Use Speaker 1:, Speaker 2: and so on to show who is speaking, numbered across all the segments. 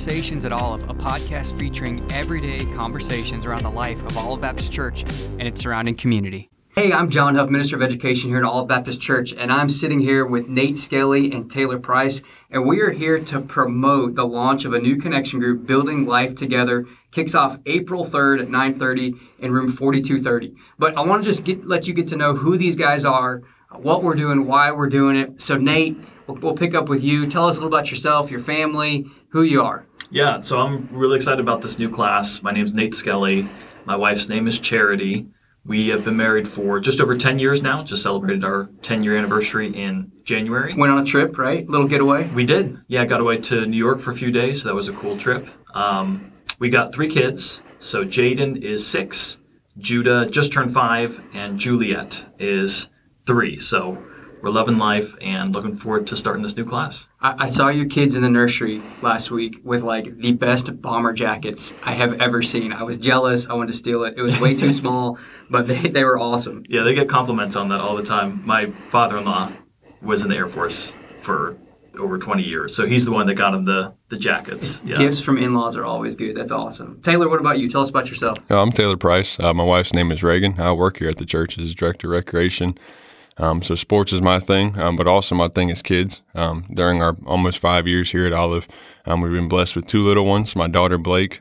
Speaker 1: Conversations at Olive, a podcast featuring everyday conversations around the life of Olive Baptist Church and its surrounding community. Hey, I'm John Huff, Minister of Education here at Olive Baptist Church, and I'm sitting here with Nate Skelly and Taylor Price, and we are here to promote the launch of a new connection group, Building Life Together. Kicks off April 3rd at 9:30 in room 4230. But I want to just get, let you get to know who these guys are, what we're doing, why we're doing it. So Nate, we'll, we'll pick up with you. Tell us a little about yourself, your family, who you are.
Speaker 2: Yeah, so I'm really excited about this new class. My name is Nate Skelly. My wife's name is Charity. We have been married for just over 10 years now, just celebrated our 10 year anniversary in January.
Speaker 1: Went on a trip, right? Little getaway?
Speaker 2: We did. Yeah, got away to New York for a few days, so that was a cool trip. Um, we got three kids. So Jaden is six, Judah just turned five, and Juliet is three. So we're loving life and looking forward to starting this new class.
Speaker 1: I, I saw your kids in the nursery last week with like the best bomber jackets I have ever seen. I was jealous. I wanted to steal it. It was way too small, but they, they were awesome.
Speaker 2: Yeah, they get compliments on that all the time. My father in law was in the Air Force for over 20 years. So he's the one that got him the, the jackets.
Speaker 1: Yeah. Gifts from in laws are always good. That's awesome. Taylor, what about you? Tell us about yourself.
Speaker 3: I'm Taylor Price. Uh, my wife's name is Reagan. I work here at the church as Director of Recreation. Um, so sports is my thing, um, but also my thing is kids. Um, during our almost five years here at Olive, um, we've been blessed with two little ones. My daughter Blake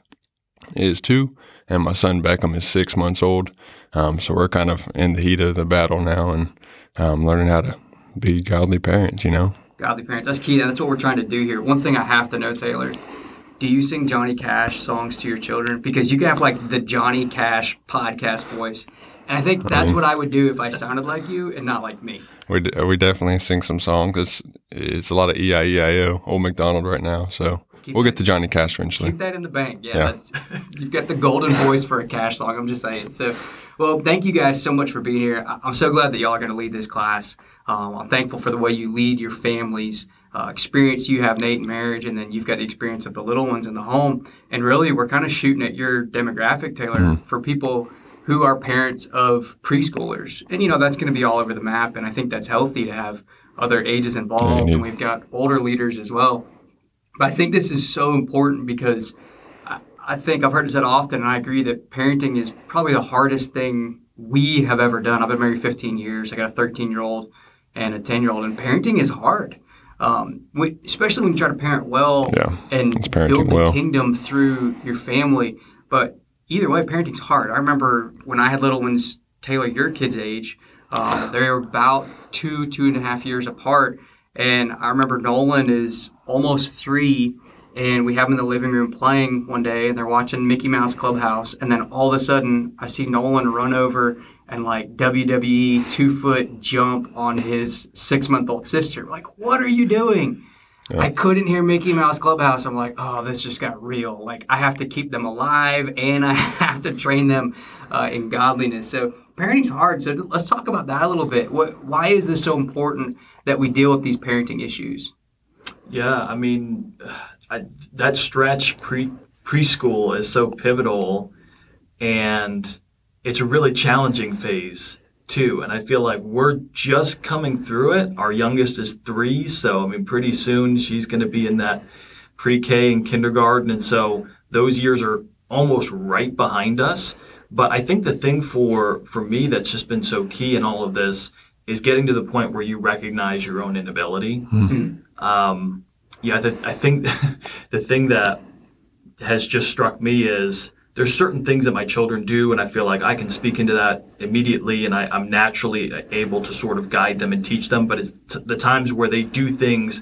Speaker 3: is two, and my son Beckham is six months old. Um, so we're kind of in the heat of the battle now and um, learning how to be godly parents. You know,
Speaker 1: godly parents. That's key. That's what we're trying to do here. One thing I have to know, Taylor. Do you sing Johnny Cash songs to your children? Because you have like the Johnny Cash podcast voice. And I think that's what I would do if I sounded like you and not like me.
Speaker 3: We, d- we definitely sing some songs. It's it's a lot of E-I-E-I-O, Old McDonald right now. So keep we'll that, get to Johnny Cash eventually.
Speaker 1: Keep that in the bank. Yeah, yeah. you've got the golden voice for a Cash song. I'm just saying. So, well, thank you guys so much for being here. I'm so glad that y'all are going to lead this class. Um, I'm thankful for the way you lead your families. Uh, experience you have, Nate, in marriage, and then you've got the experience of the little ones in the home. And really, we're kind of shooting at your demographic, Taylor, mm-hmm. for people who are parents of preschoolers. And, you know, that's going to be all over the map. And I think that's healthy to have other ages involved. and we've got older leaders as well. But I think this is so important because I, I think I've heard it said often, and I agree that parenting is probably the hardest thing we have ever done. I've been married 15 years. I got a 13 year old and a 10 year old, and parenting is hard. Um, we, especially when you try to parent well
Speaker 3: yeah,
Speaker 1: and build the well. kingdom through your family. But either way, parenting's hard. I remember when I had little ones, Taylor, your kid's age, uh, they're about two, two and a half years apart. And I remember Nolan is almost three, and we have him in the living room playing one day, and they're watching Mickey Mouse Clubhouse. And then all of a sudden, I see Nolan run over and like WWE two foot jump on his six month old sister. Like, what are you doing? Yeah. I couldn't hear Mickey Mouse Clubhouse. I'm like, oh, this just got real. Like, I have to keep them alive and I have to train them uh, in godliness. So, parenting's hard. So, let's talk about that a little bit. What, why is this so important that we deal with these parenting issues?
Speaker 2: Yeah, I mean, I, that stretch pre preschool is so pivotal, and it's a really challenging phase too. And I feel like we're just coming through it. Our youngest is three, so I mean, pretty soon she's going to be in that pre-K and kindergarten, and so those years are almost right behind us. But I think the thing for for me that's just been so key in all of this is getting to the point where you recognize your own inability. Mm-hmm. Um, yeah, the, I think the thing that has just struck me is there's certain things that my children do, and I feel like I can speak into that immediately, and I, am naturally able to sort of guide them and teach them. But it's t- the times where they do things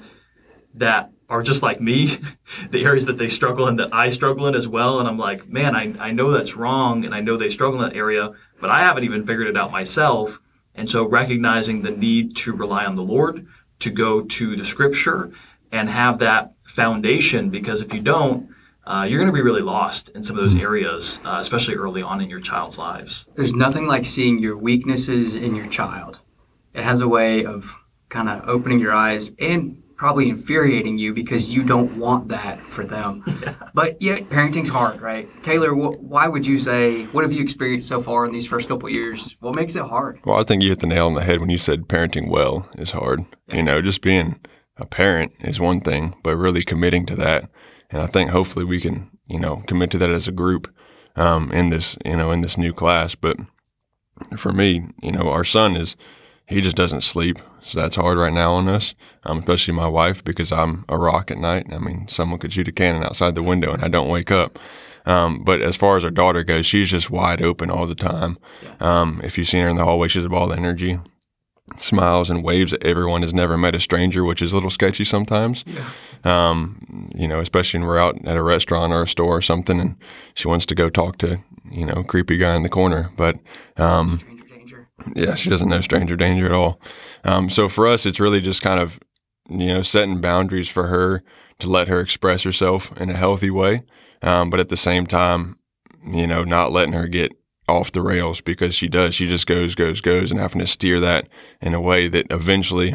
Speaker 2: that are just like me, the areas that they struggle in that I struggle in as well. And I'm like, man, I, I know that's wrong, and I know they struggle in that area, but I haven't even figured it out myself. And so recognizing the need to rely on the Lord, to go to the scripture, and have that foundation, because if you don't, uh, you're going to be really lost in some of those areas, uh, especially early on in your child's lives.
Speaker 1: There's nothing like seeing your weaknesses in your child. It has a way of kind of opening your eyes and probably infuriating you because you don't want that for them. yeah. But yet, parenting's hard, right? Taylor, wh- why would you say, what have you experienced so far in these first couple years? What makes it hard?
Speaker 3: Well, I think you hit the nail on the head when you said parenting well is hard. Yeah. You know, just being a parent is one thing, but really committing to that and I think hopefully we can you know commit to that as a group um, in this you know in this new class. But for me, you know, our son is he just doesn't sleep, so that's hard right now on us, um, especially my wife because I'm a rock at night. I mean, someone could shoot a cannon outside the window and I don't wake up. Um, but as far as our daughter goes, she's just wide open all the time. Um, if you've seen her in the hallway, she's a ball of energy, smiles and waves at everyone. Has never met a stranger, which is a little sketchy sometimes.
Speaker 1: Yeah.
Speaker 3: Um, you know, especially when we're out at a restaurant or a store or something, and she wants to go talk to you know creepy guy in the corner. But um,
Speaker 1: Stranger danger.
Speaker 3: yeah, she doesn't know stranger danger at all. Um, so for us, it's really just kind of, you know, setting boundaries for her to let her express herself in a healthy way, um, but at the same time, you know, not letting her get off the rails because she does. She just goes, goes, goes, and having to steer that in a way that eventually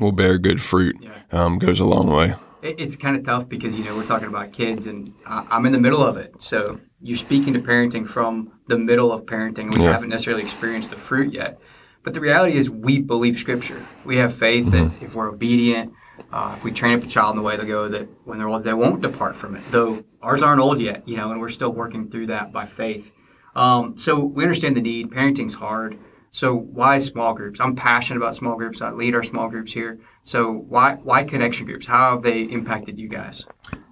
Speaker 3: will bear good fruit
Speaker 1: Yeah.
Speaker 3: um, goes a long way.
Speaker 1: It's kind of tough because you know we're talking about kids, and I'm in the middle of it. So you're speaking to parenting from the middle of parenting. We
Speaker 3: Yeah.
Speaker 1: haven't necessarily experienced the fruit yet, but the reality is we believe Scripture. We have faith that if we're obedient, uh, if we train up a child in the way to go, that when they're old, they won't depart from it. Though ours aren't old yet, you know, and we're still working through that by faith. Um, so we understand the need. Parenting's hard. So why small groups? I'm passionate about small groups. I lead our small groups here. So why why connection groups? How have they impacted you guys?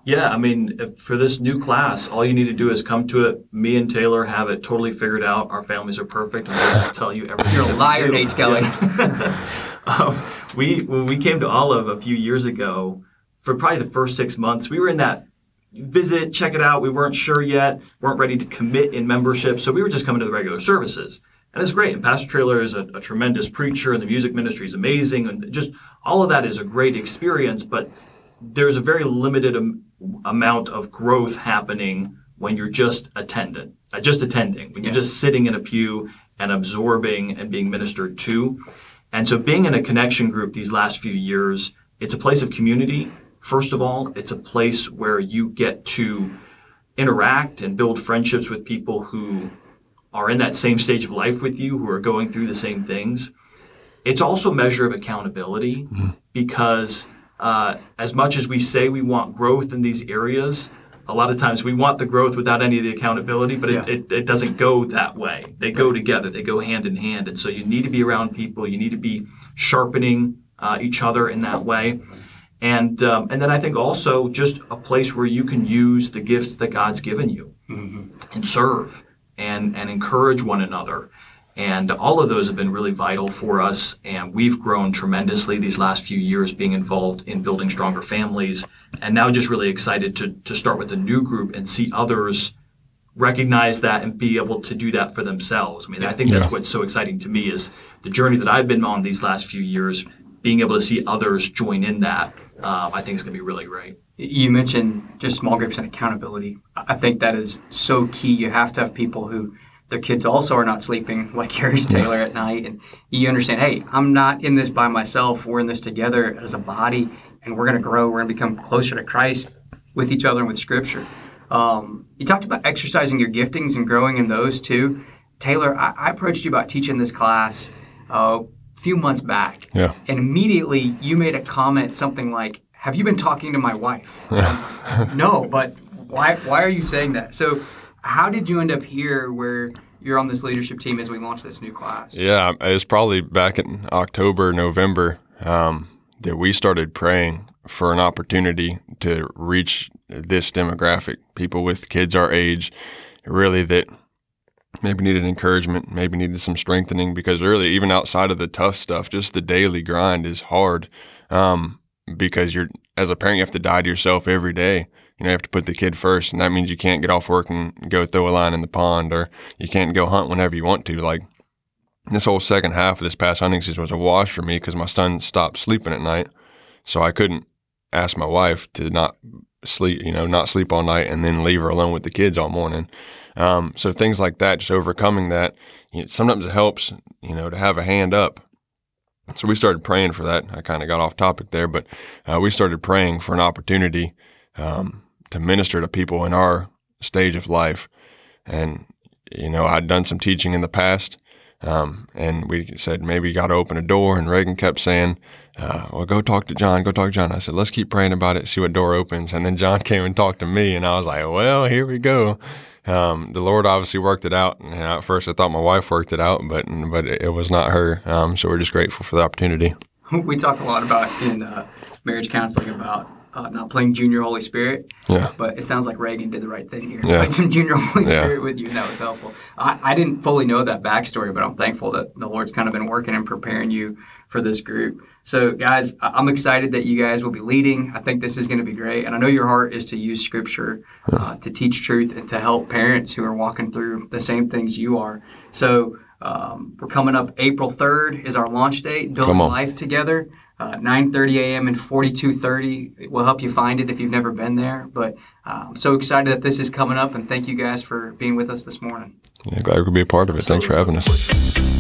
Speaker 2: Yeah, I mean, for this new class, all you need to do is come to it. Me and Taylor have it totally figured out. Our families are perfect, and they'll just tell you everything.
Speaker 1: You're a liar. Nate Skelly.
Speaker 2: Yeah. um, we when we came to Olive a few years ago, for probably the first six months, we were in that visit, check it out. We weren't sure yet, weren't ready to commit in membership, so we were just coming to the regular services. And it's great. And Pastor Traylor is a, a tremendous preacher, and the music ministry is amazing, and just all of that is a great experience. But there's a very limited am- amount of growth happening when you're just attendant, uh, just attending, when you're just sitting in a pew and absorbing and being ministered to. And so, being in a connection group these last few years, it's a place of community. First of all, it's a place where you get to interact and build friendships with people who are in that same stage of life with you, who are going through the same things. It's also a measure of accountability because uh, as much as we say we want growth in these areas, a lot of times we want the growth without any of the accountability, but it,
Speaker 1: Yeah.
Speaker 2: it, it doesn't go that way. They go together, they go hand in hand. And so you need to be around people, you need to be sharpening uh, each other in that way. And, um, and then I think also just a place where you can use the gifts that God's given you and serve and, and encourage one another. And all of those have been really vital for us. And we've grown tremendously these last few years being involved in building stronger families. And now just really excited to, to start with a new group and see others recognize that and be able to do that for themselves. I mean, I think that's
Speaker 3: Yeah.
Speaker 2: what's so exciting to me is the journey that I've been on these last few years, being able to see others join in that, uh, I think is going to be really great.
Speaker 1: You mentioned just small groups and accountability. I think that is so key. You have to have people who their kids also are not sleeping like yours, Taylor, at night, and you understand. Hey, I'm not in this by myself. We're in this together as a body, and we're going to grow. We're going to become closer to Christ with each other and with Scripture. Um, you talked about exercising your giftings and growing in those too. Taylor, I, I approached you about teaching this class uh, a few months back.
Speaker 3: Yeah.
Speaker 1: And immediately you made a comment, something like, Have you been talking to my wife? no, but why, why are you saying that? So, how did you end up here where you're on this leadership team as we launch this new class?
Speaker 3: Yeah, it was probably back in October, November um, that we started praying for an opportunity to reach this demographic, people with kids our age, really that maybe needed encouragement, maybe needed some strengthening because really, even outside of the tough stuff, just the daily grind is hard um, because you're, as a parent, you have to die to yourself every day. You know, you have to put the kid first, and that means you can't get off work and go throw a line in the pond, or you can't go hunt whenever you want to. Like this whole second half of this past hunting season was a wash for me because my son stopped sleeping at night, so I couldn't ask my wife to not sleep, you know, not sleep all night and then leave her alone with the kids all morning. Um, so things like that, just overcoming that. You know, sometimes it helps, you know, to have a hand up. So we started praying for that. I kind of got off topic there, but uh, we started praying for an opportunity um, to minister to people in our stage of life. And you know, I'd done some teaching in the past, um, and we said maybe you got to open a door. And Reagan kept saying, uh, well, go talk to John. Go talk to John. I said, let's keep praying about it, see what door opens. And then John came and talked to me, and I was like, well, here we go. Um, the Lord obviously worked it out. And at first, I thought my wife worked it out, but but it was not her. Um, so we're just grateful for the opportunity.
Speaker 1: We talk a lot about in uh, marriage counseling about uh, not playing Junior Holy Spirit.
Speaker 3: Yeah.
Speaker 1: But it sounds like Reagan did the right thing here.
Speaker 3: Yeah.
Speaker 1: Played some Junior Holy
Speaker 3: Yeah.
Speaker 1: Spirit with you, and that was helpful. I, I didn't fully know that backstory, but I'm thankful that the Lord's kind of been working and preparing you for this group. So, guys, I'm excited that you guys will be leading. I think this is going to be great. And I know your heart is to use Scripture uh, to teach truth and to help parents who are walking through the same things you are. So, um, we're coming up April 3rd is our launch date, Building. Life Together. Uh, 9:30 a.m. and 42:30. It will help you find it if you've never been there. But uh, I'm so excited that this is coming up, and thank you guys for being with us this morning.
Speaker 3: Yeah, glad we could be a part of it. Thanks for having us.